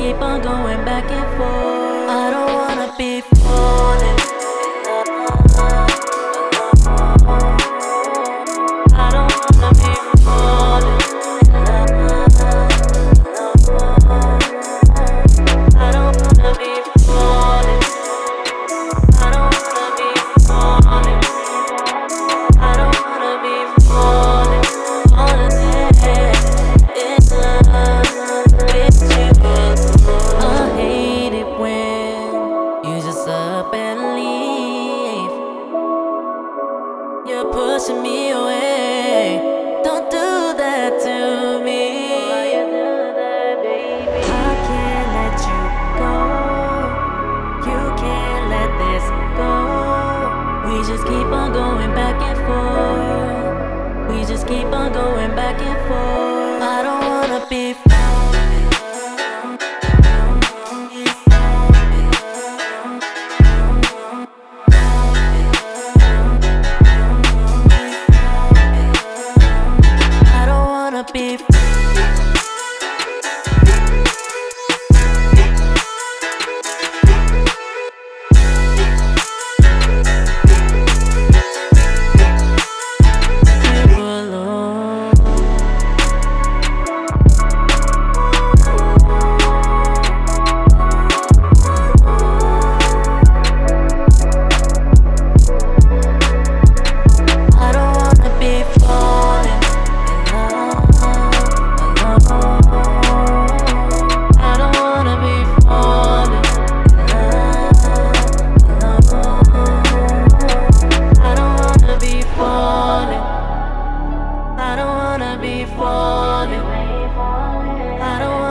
keep on going back and forth. I don't wanna be. Pushing me away. Don't do that to me. I can't let you go. You can't let this go. We just keep on going back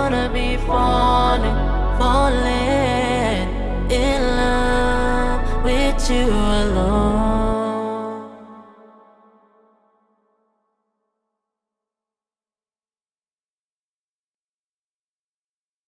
wanna be falling, falling in love with you alone.